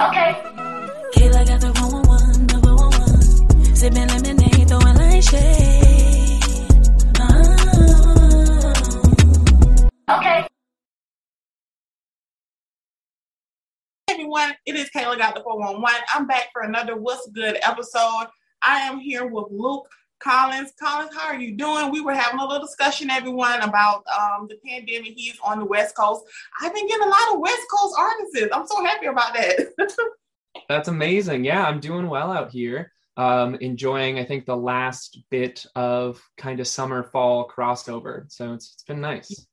Okay. Kayla got the one one one, number one one. Sipping lemonade, throwing light shade. Oh. Okay. everyone. It is Kayla Got the 411. I'm back for another What's Good episode. I am here with Luke Collins. Collins, how are you doing? We were having a little discussion, everyone, about um, the pandemic. He's on the West Coast. I've been getting a lot of West Coast artists. I'm so happy about that. That's amazing. Yeah, I'm doing well out here. Um, enjoying, I think, the last bit of kind of summer fall crossover. So it's, it's been nice.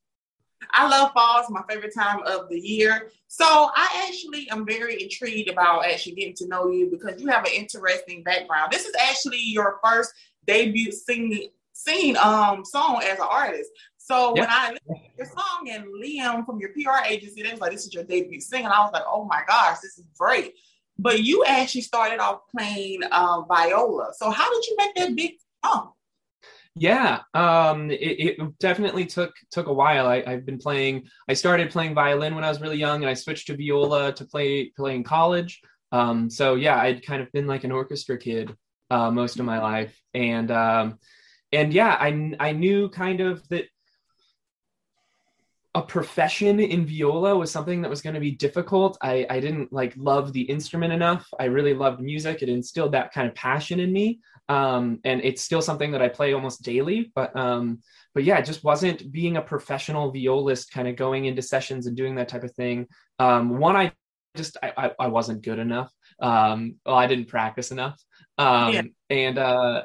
I love fall. It's my favorite time of the year. So I actually am very intrigued about actually getting to know you because you have an interesting background. This is actually your first debut singing singing um song as an artist. So when I listened to your song and Liam from your PR agency, they was like, "This is your debut singing." I was like, "Oh my gosh, this is great!" But you actually started off playing uh, viola. So how did you make that big jump? Yeah, um, it, it, definitely took took a while. I, have been playing. I started playing violin when I was really young, and I switched to viola to play play in college. Um, so yeah, I'd kind of been like an orchestra kid uh, most of my life, and um, and yeah, I I knew kind of that a profession in viola was something that was going to be difficult. I, I didn't like love the instrument enough. I really loved music. It instilled that kind of passion in me. Um, and it's still something that I play almost daily. But um, but yeah, it just wasn't being a professional violist, kind of going into sessions and doing that type of thing. Um, one, I just I, I, wasn't good enough. Um, well, I didn't practice enough. Um, yeah. And uh,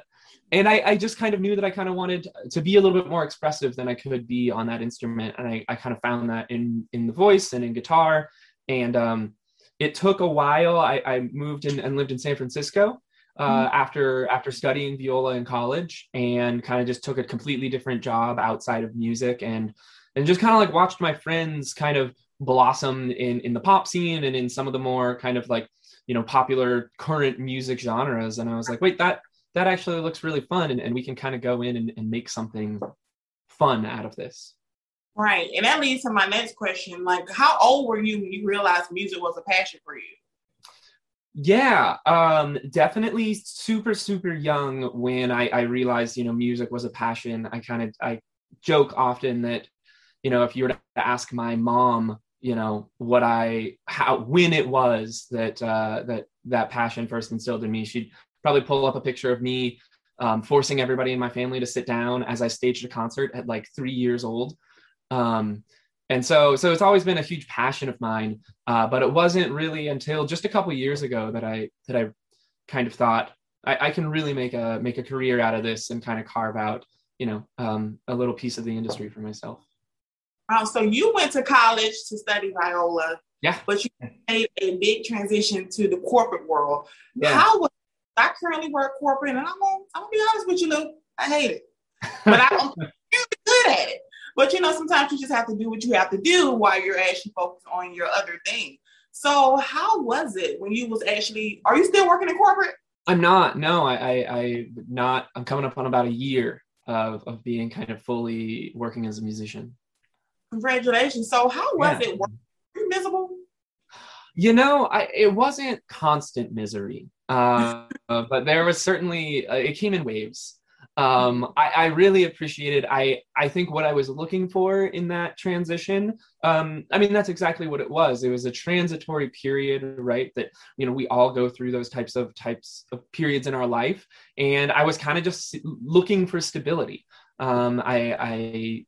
and I, I, just kind of knew that I kind of wanted to be a little bit more expressive than I could be on that instrument, and I, I kind of found that in in the voice and in guitar. And um, it took a while. I, I moved in and lived in San Francisco uh, mm-hmm. after after studying viola in college, and kind of just took a completely different job outside of music, and and just kind of like watched my friends kind of blossom in in the pop scene and in some of the more kind of like you know popular current music genres. And I was like, wait, that that actually looks really fun. And, and we can kind of go in and, and make something fun out of this. Right. And that leads to my next question. Like how old were you when you realized music was a passion for you? Yeah um definitely super super young when i i realized you know music was a passion. I kind of i joke often that you know if you were to ask my mom you know what i how when it was that uh that that passion first instilled in me she'd probably pull up a picture of me um, forcing everybody in my family to sit down as I staged a concert at like three years old. Um, and so, so it's always been a huge passion of mine. Uh, but it wasn't really until just a couple years ago that I that I kind of thought I, I, can really make a make a career out of this and kind of carve out, you know, um, a little piece of the industry for myself. Wow! So you went to college to study viola. Yeah. But you made a big transition to the corporate world. Yeah. How was I currently work corporate, and I'm gonna, I'm gonna be honest with you, Luke. I hate it, but I'm really good at it. But you know, sometimes you just have to do what you have to do while you're actually focused on your other thing. So, how was it when you was actually? Are you still working in corporate? I'm not. No, I, I, I not. I'm coming up on about a year of of being kind of fully working as a musician. Congratulations. So, how was yeah. it? Were you miserable? You know, I it wasn't constant misery. Uh, but there was certainly uh, it came in waves. Um, I, I, really appreciated. I I think what I was looking for in that transition. Um, I mean, that's exactly what it was. It was a transitory period, right? That you know we all go through those types of types of periods in our life, and I was kind of just looking for stability. Um, I, I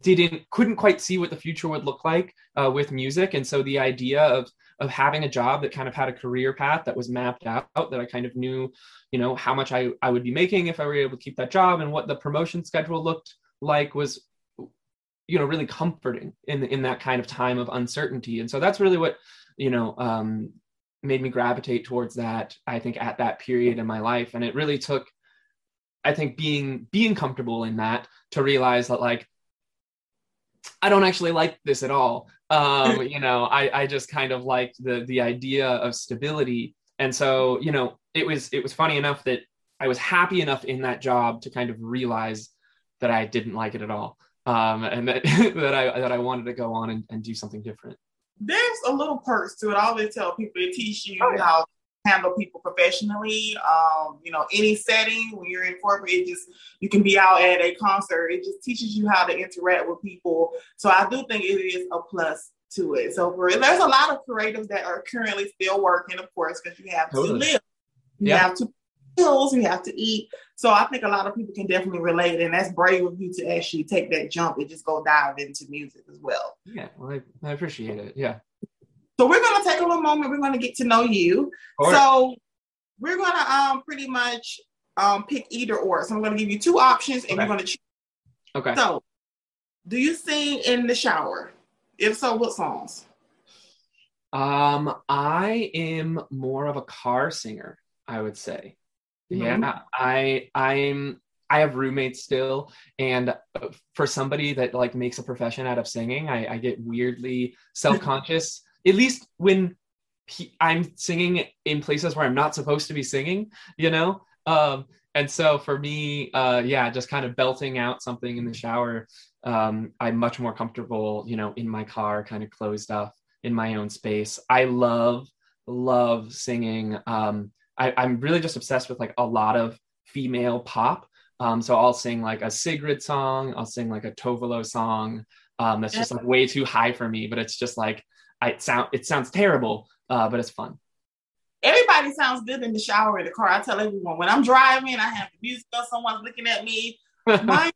didn't couldn't quite see what the future would look like uh, with music, and so the idea of of having a job that kind of had a career path that was mapped out that i kind of knew you know how much i, I would be making if i were able to keep that job and what the promotion schedule looked like was you know really comforting in in that kind of time of uncertainty. And so that's really what you know um, made me gravitate towards that i think at that period in my life. And it really took i think being being comfortable in that to realize that like I don't actually like this at all. Um, you know, I, I just kind of liked the the idea of stability. And so, you know, it was it was funny enough that I was happy enough in that job to kind of realize that I didn't like it at all. Um, and that that I that I wanted to go on and, and do something different. there's a little perks to it. I always tell people it teach you Oh, yeah. how handle people professionally. Um, you know, any setting when you're in corporate, it just you can be out at a concert. It just teaches you how to interact with people. So I do think it is a plus to it. So for there's a lot of creatives that are currently still working, of course, because you have Totally. to live. You Yeah. have to bills, you have to eat. So I think a lot of people can definitely relate, and that's brave of you to actually take that jump and just go dive into music as well. Yeah, well, I, I appreciate it. Yeah. So we're gonna take a little moment. We're gonna get to know you. So we're gonna um pretty much um pick either or. So I'm gonna give you two options, and Okay. you're gonna choose. okay. So, do you sing in the shower? If so, what songs? Um, I am more of a car singer, I would say. Mhm. Yeah, I I'm I have roommates still, and uh, for somebody that like makes a profession out of singing, I, I get weirdly self-conscious. At least when I'm singing in places where I'm not supposed to be singing, you know. Um, and so for me, uh, yeah, just kind of belting out something in the shower. Um, I'm much more comfortable, you know, in my car, kind of closed off in my own space. I love love singing. Um, I, I'm really just obsessed with like a lot of female pop. Um, so I'll sing like a Sigrid song, I'll sing like a Tove Lo song. Um, that's just like way too high for me, but it's just like I it sound it sounds terrible, uh, but it's fun. Everybody sounds good in the shower in the car. I tell everyone when I'm driving, I have the music on, someone's looking at me. My,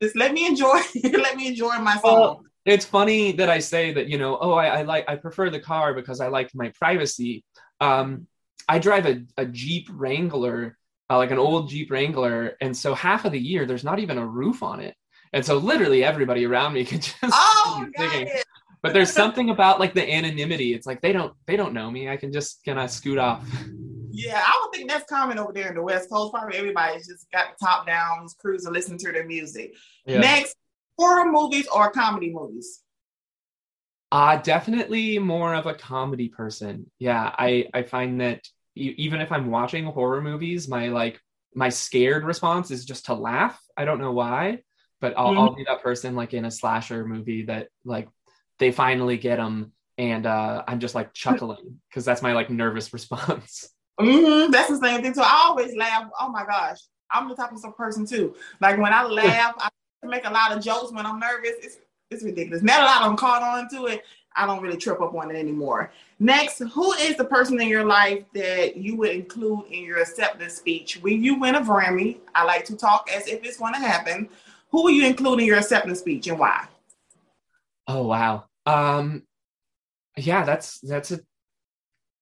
just let me enjoy. let me enjoy my song. Well, it's funny that I say that, you know, oh, I, I like I prefer the car because I like my privacy. Um, I drive a, a Jeep Wrangler, uh, like an old Jeep Wrangler, and so half of the year there's not even a roof on it, and so literally everybody around me can just oh, it. But there's something about like the anonymity. It's like they don't they don't know me. I can just kind of scoot off. Yeah, I would think that's common over there in the West Coast. Probably everybody's just got the top down, just cruising, listening to their music. Yeah. Next, horror movies or comedy movies? Uh, definitely more of a comedy person. Yeah, I I find that even if I'm watching horror movies, my like my scared response is just to laugh. I don't know why, but I'll, I'll be that person like in a slasher movie that like they finally get them and uh, I'm just like chuckling because that's my like nervous response. hmm That's the same thing too. I always laugh. Oh my gosh, I'm the type of some person too. Like when I laugh, I make a lot of jokes when I'm nervous. It's it's ridiculous. Not a lot of them caught on to it. I don't really trip up on it anymore. Next, who is the person in your life that you would include in your acceptance speech when you win a Grammy? I like to talk as if it's going to happen. Who will you include in your acceptance speech and why? Oh wow. Um yeah, that's that's a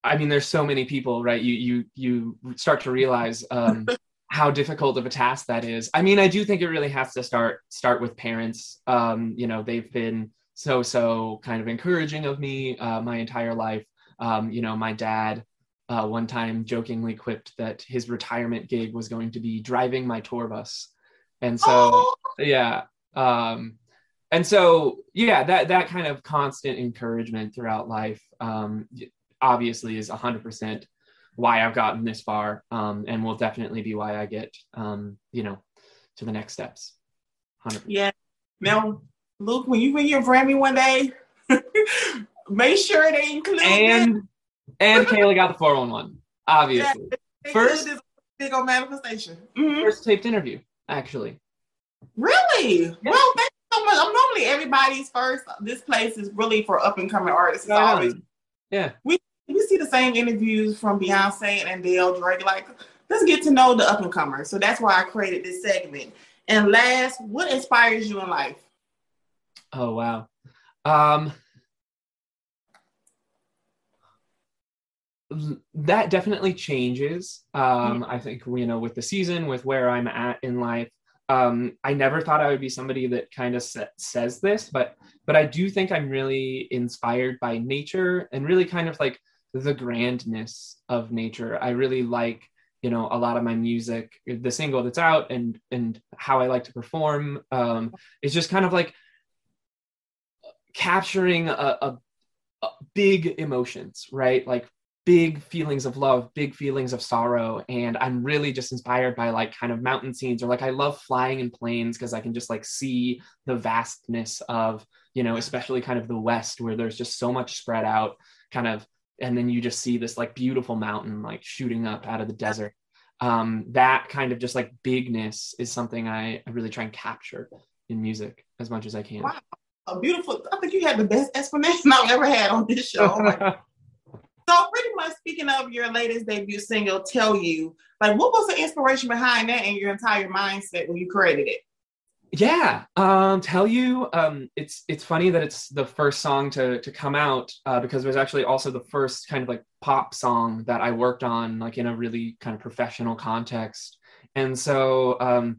I mean there's so many people, right? You you you start to realize um how difficult of a task that is. I mean, I do think it really has to start start with parents. Um, you know, they've been so so kind of encouraging of me uh, my entire life. Um, you know, my dad uh, one time jokingly quipped that his retirement gig was going to be driving my tour bus, and so Oh, yeah um and so yeah that that kind of constant encouragement throughout life um obviously is 100% why i've gotten this far um and will definitely be why i get um you know to the next steps 100%. yeah. Now, Luke, when you win your Grammy one day, make sure they include it. and and kayla got the 411 obviously They first- big old manifestation. Mhm. first taped interview actually Really? Well, I'm normally everybody's first. This place is really for up and coming artists. It's always yeah we we see the same interviews from Beyonce and Adele, Drake. Like, let's get to know the up and comers. So that's why I created this segment. And last, what inspires you in life? Oh wow. Um that definitely changes. Um I think you know with the season with where I'm at in life. Um I never thought I would be somebody that kind of sa- says this, but but I do think I'm really inspired by nature and really kind of like the grandness of nature. I really like you know a lot of my music the single that's out and and how i like to perform um is just kind of like capturing a, a, a big emotions, right? Like big feelings of love, big feelings of sorrow. And I'm really just inspired by like kind of mountain scenes or like I love flying in planes because I can just like see the vastness of you know especially kind of the west where there's just so much spread out kind of and then you just see this like beautiful mountain like shooting up out of the desert um, that kind of just like bigness is something I, I really try and capture in music as much as I can. Wow. A beautiful. I think you had the best explanation I've ever had on this show. so, pretty much speaking of your latest debut single, "Tell You," like what was the inspiration behind that and your entire mindset when you created it? Yeah, um, tell you, um, it's it's funny that it's the first song to to come out uh, because it was actually also the first kind of like pop song that I worked on like in a really kind of professional context, and so um,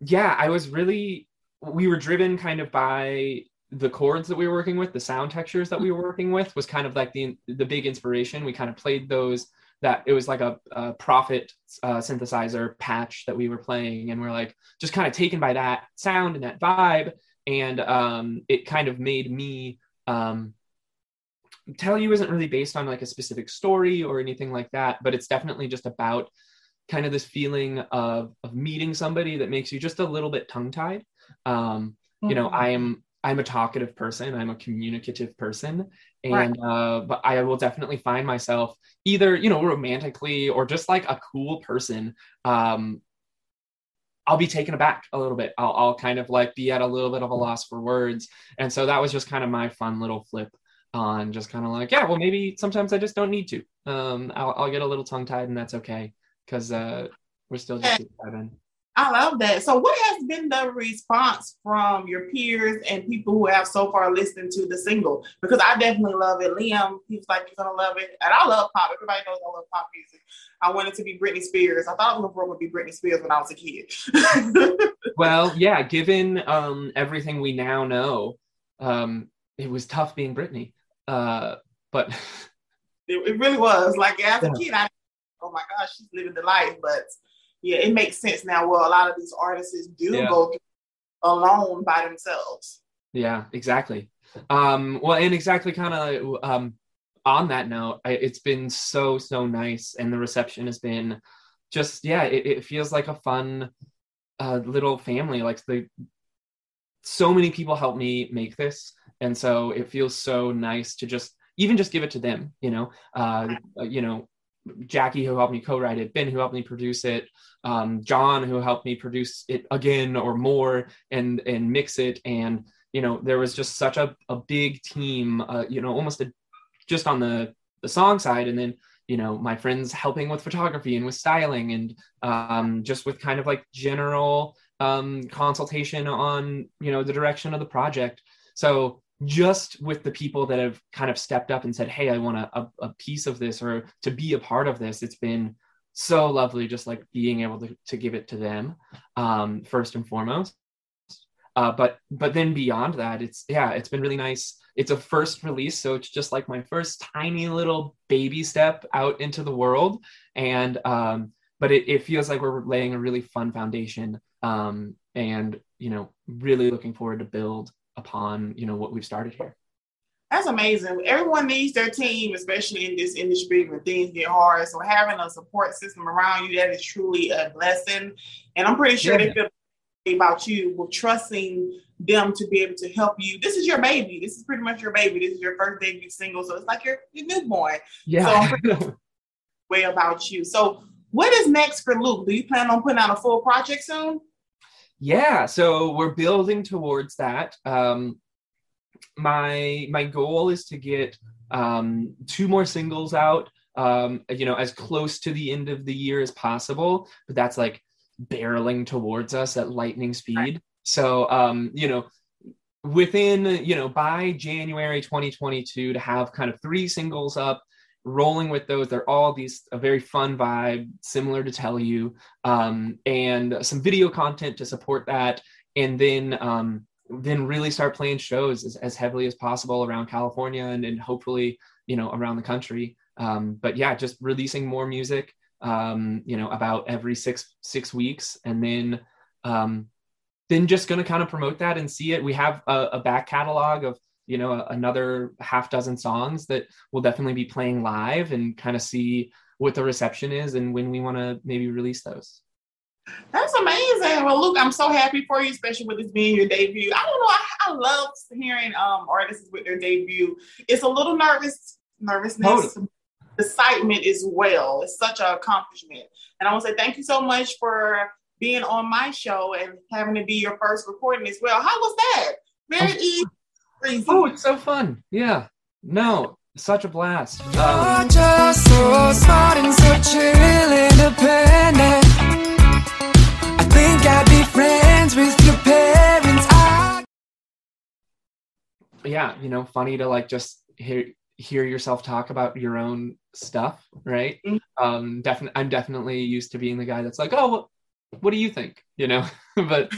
yeah, I was really we were driven kind of by the chords that we were working with, the sound textures that we were working with was kind of like the the big inspiration. We kind of played those that it was like a, a Prophet uh, synthesizer patch that we were playing, and we're like just kind of taken by that sound and that vibe, and um, it kind of made me. Um, tell you isn't really based on like a specific story or anything like that, but it's definitely just about kind of this feeling of of meeting somebody that makes you just a little bit tongue tied um, mm-hmm. you know i am i'm a talkative person i'm a communicative person and right. uh, but i will definitely find myself either you know romantically or just like a cool person um, I'll be taken aback a little bit. I'll, I'll kind of like be at a little bit of a loss for words. And so that was just kind of my fun little flip on just kind of like, yeah, well, maybe sometimes I just don't need to. Um, I'll, I'll get a little tongue tied and that's okay because uh, we're still just seven. I love that. So, what has been the response from your peers and people who have so far listened to the single? Because I definitely love it. Liam, he's like, you're gonna love it, and I love pop. Everybody knows I love pop music. I wanted to be Britney Spears. I thought I was to be Britney Spears when I was a kid. well, yeah. Given um, everything we now know, um, it was tough being Britney. Uh, but it, it, really was. Like as a kid, I oh my gosh, she's living the life. But yeah, it makes sense now. Well, a lot of these artists do yeah. go alone by themselves. Yeah, exactly. Um, well, and exactly kind of um, on that note, I, it's been so so nice, and the reception has been just yeah, it, it feels like a fun uh, little family. Like the so many people help me make this, and so it feels so nice to just even just give it to them. You know, uh, you know, Jackie, who helped me co-write it, Ben, who helped me produce it, um, John, who helped me produce it again or more and and mix it, and you know there was just such a, a big team, uh, you know, almost a, just on the the song side, and then you know my friends helping with photography and with styling and um, just with kind of like general um, consultation on you know the direction of the project. So just with the people that have kind of stepped up and said, Hey, I want a, a, piece of this or to be a part of this, it's been so lovely just like being able to, to give it to them um, first and foremost. Uh, but but then beyond that, it's yeah, it's been really nice. It's a first release, so it's just like my first tiny little baby step out into the world. And um, but it, it feels like we're laying a really fun foundation um, and you know really looking forward to build upon you know what we've started here. That's amazing. Everyone needs their team especially in this industry when things get hard. So having a support system around you that is truly a blessing. And i'm pretty sure yeah. they feel about you with trusting them to be able to help you. This is your baby. This is pretty much your baby. This is your first debut single. So it's like your, your newborn. Yeah. So way about you. So what is next for luke? Do you plan on putting out a full project soon yeah so we're building towards that um my my goal is to get um two more singles out um you know as close to the end of the year as possible but that's like barreling towards us at lightning speed right. so um you know within you know by january 2022 to have kind of three singles up rolling with those. They're all these a very fun vibe, similar to Tell You, um, and some video content to support that, and then um, then really start playing shows as, as heavily as possible around California and, and hopefully you know around the country. Um, but yeah, just releasing more music, um, you know, about every six six weeks, and then um, then just going to kind of promote that and see it. We have a, a back catalog of you know another half dozen songs that we'll definitely be playing live and kind of see what the reception is and when we want to maybe release those that's amazing well luke i'm so happy for you especially with this being your debut i don't know i, I love hearing um artists with their debut. It's a little nervous, nervousness, Totally. excitement as well. It's such an accomplishment. And I want to say thank you so much for being on my show and having to be your first recording as well. How was that? Very easy. Breezy. Oh, it's so fun. Yeah. No, such a blast. Um, You're just so smart and so chill independent. I think I'd be friends with your parents. I yeah, you know, funny to like just hear hear yourself talk about your own stuff, right? Mhm. Um, definitely, I'm definitely used to being the guy that's like, oh, what, what do you think? You know, but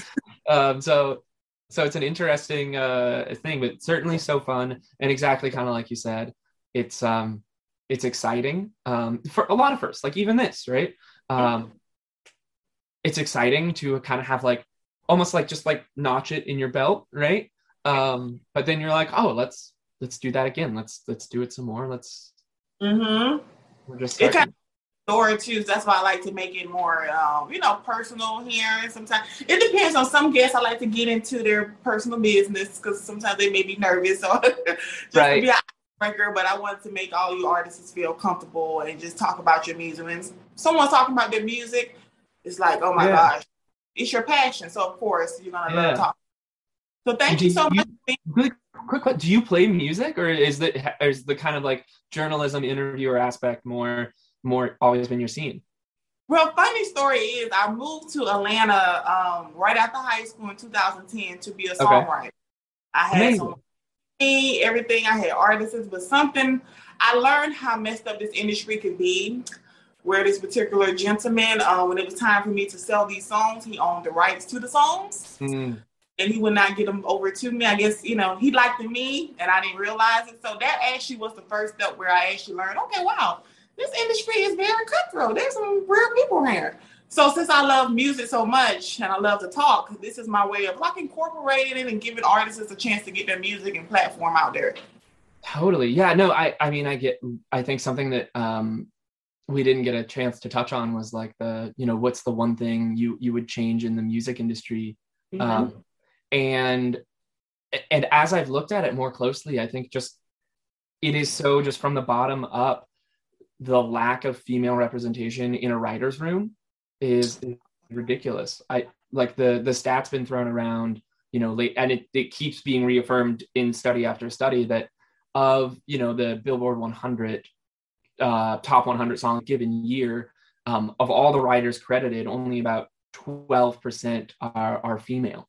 um, so so it's an interesting uh thing, but certainly so fun and exactly kind of like you said, it's um it's exciting um for a lot of firsts, like even this, right? Um, it's exciting to kind of have like almost like just like notch it in your belt, right? um but then you're like oh let's let's do that again let's let's do it some more let's Mm-hmm. we're just It starting. Story too. So that's why I like to make it more, um, you know, personal here. And sometimes it depends on some guests. I like to get into their personal business because sometimes they may be nervous or just Right. be an icebreaker. But I want to make all you artists feel comfortable and just talk about your music. When someone's talking about their music, it's like, oh my Yeah. gosh, it's your passion. So of course you're gonna Yeah. love talk. So thank Do you so you- much. Really quick question, do you play music or is the is the kind of like journalism interviewer aspect more more always been your scene Well, funny story is I moved to Atlanta um, right after high school in 2010 to be a songwriter. I had Amazing. some me, everything. I had artists, but something I learned how messed up this industry could be. Where this particular gentleman, uh, when it was time for me to sell these songs, he owned the rights to the songs, and he would not get them over to me. I guess you know he liked me, and I didn't realize it. So that actually was the first step where I actually learned. Okay, wow, this industry is very cutthroat. There's some real people here. So since I love music so much and I love to talk, this is my way of like incorporating it and giving artists a chance to get their music and platform out there. totally yeah no i i mean i get i think something that um we didn't get a chance to touch on was like the you know what's the one thing you you would change in the music industry um, and and as i've looked at it more closely i think just it is so just from the bottom up the lack of female representation in a writer's room is ridiculous. I like the the stats been thrown around you know late and it, it keeps being reaffirmed in study after study that of you know the billboard 100 uh, top 100 songs given year um, of all the writers credited only about 12% are, are female.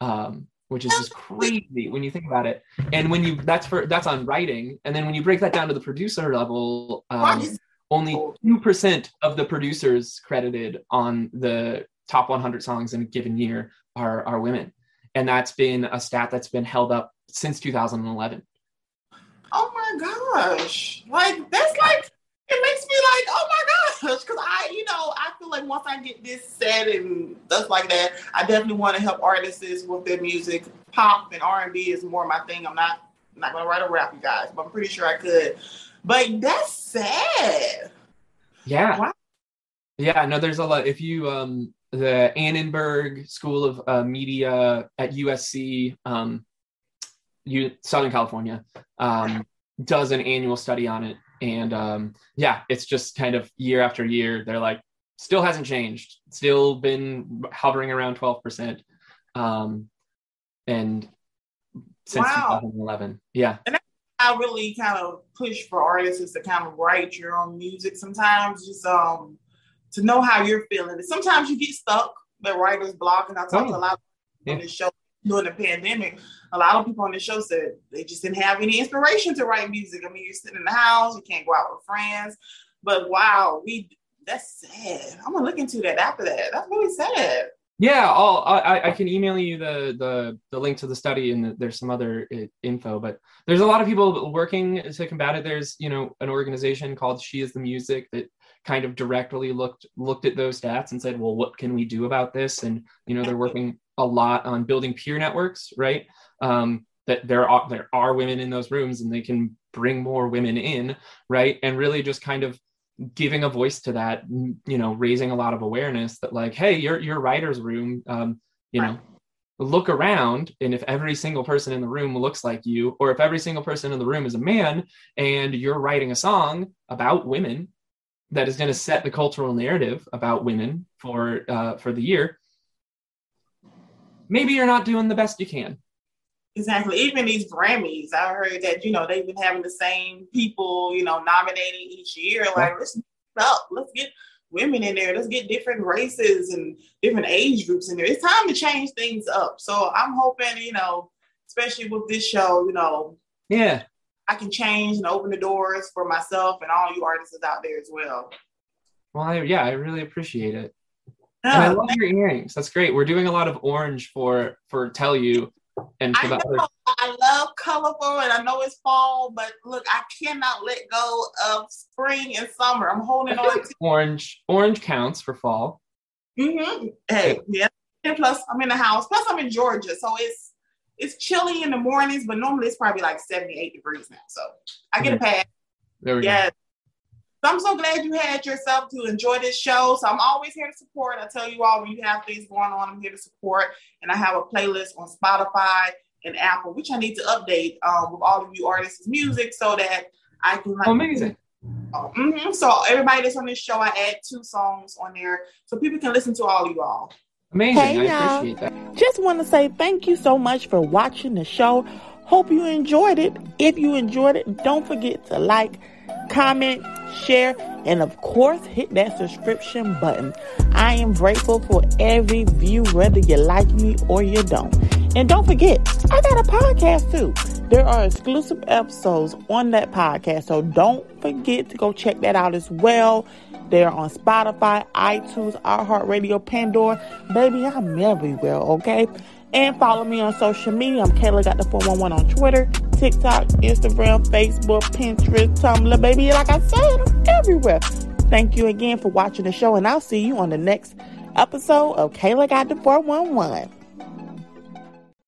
Um, which is just crazy when you think about it. And when you that's for that's on writing. And then when you break that down to the producer level um, only 2% of the producers credited on the top 100 songs in a given year are, are women. And that's been a stat that's been held up since 2011 Oh my gosh. Like that's like it makes me like, oh my gosh. Cause I, you know, I feel like once I get this set and stuff like that, I definitely want to help artists with their music. Pop and R and B is more my thing. I'm not I'm not gonna write a rap, you guys, but I'm pretty sure I could. But that's sad. Yeah. Wow. Yeah, no, there's a lot. If you, um, the Annenberg School of uh, Media at USC, um, U- Southern California, um, does an annual study on it. And um, yeah, it's just kind of year after year, they're like, still hasn't changed, still been hovering around 12%. Um, and since Wow. 2011. Yeah. And I really kind of push for artists to kind of write your own music sometimes, just um to know how you're feeling. Sometimes you get stuck, the writer's block, and I talked to a lot of people on this show during the pandemic. A lot of people on the show said they just didn't have any inspiration to write music. I mean, you're sitting in the house, you can't go out with friends. But wow, we that's sad. I'm gonna look into that after that. That's really sad. Yeah, I'll, I I can email you the the the link to the study and there's some other uh, info, but there's a lot of people working to combat it. There's you know an organization called She Is the Music that kind of directly looked looked at those stats and said, well, what can we do about this? And you know they're working a lot on building peer networks, right? Um, that there are there are women in those rooms and they can bring more women in, right? And really just kind of giving a voice to that you know raising a lot of awareness that like hey your your writer's room um you know look around and if every single person in the room looks like you or if every single person in the room is a man and you're writing a song about women that is going to set the cultural narrative about women for uh, for the year maybe you're not doing the best you can Exactly. Even these Grammys, I heard that you know they've been having the same people, you know, nominating each year. Like, let's up, let's get women in there, let's get different races and different age groups in there. It's time to change things up. So I'm hoping, you know, especially with this show, you know, yeah, I can change and open the doors for myself and all you artists out there as well. Well, I, yeah, I really appreciate it. Yeah, and I love your earrings. That's great. We're doing a lot of orange for for Tell You and I, know, I love colorful and I know it's fall, but look, I cannot let go of spring and summer. I'm holding on to orange. Orange counts for fall. Mm-hmm. Hey, yeah. And plus, I'm in the house. Plus, I'm in Georgia, so it's it's chilly in the mornings, but normally it's probably like 78 degrees now. So I get mm-hmm. a pass. There we yeah. Go. So I'm so glad you had yourself to enjoy this show. So I'm always here to support. I tell you all when you have things going on, I'm here to support. And I have a playlist on Spotify and Apple, which I need to update um, with all of you artists' music so that I can like amazing. Oh, mm-hmm. So everybody that's on this show, I add two songs on there so people can listen to all of you all. Amazing. Hey, I appreciate that. Just want to say thank you so much for watching the show. Hope you enjoyed it. If you enjoyed it, don't forget to like, comment, share, and of course, hit that subscription button. I am grateful for every view, whether you like me or you don't. And don't forget, I got a podcast too. There are exclusive episodes on that podcast, so don't forget to go check that out as well. They're on Spotify, iTunes, iHeartRadio, Pandora. Baby, I'm everywhere, okay? And follow me on social media. I'm Kayla Got the 411 on Twitter, TikTok, Instagram, Facebook, Pinterest, Tumblr. Baby, like I said, I'm everywhere. Thank you again for watching the show, and I'll see you on the next episode of Kayla Got the 411.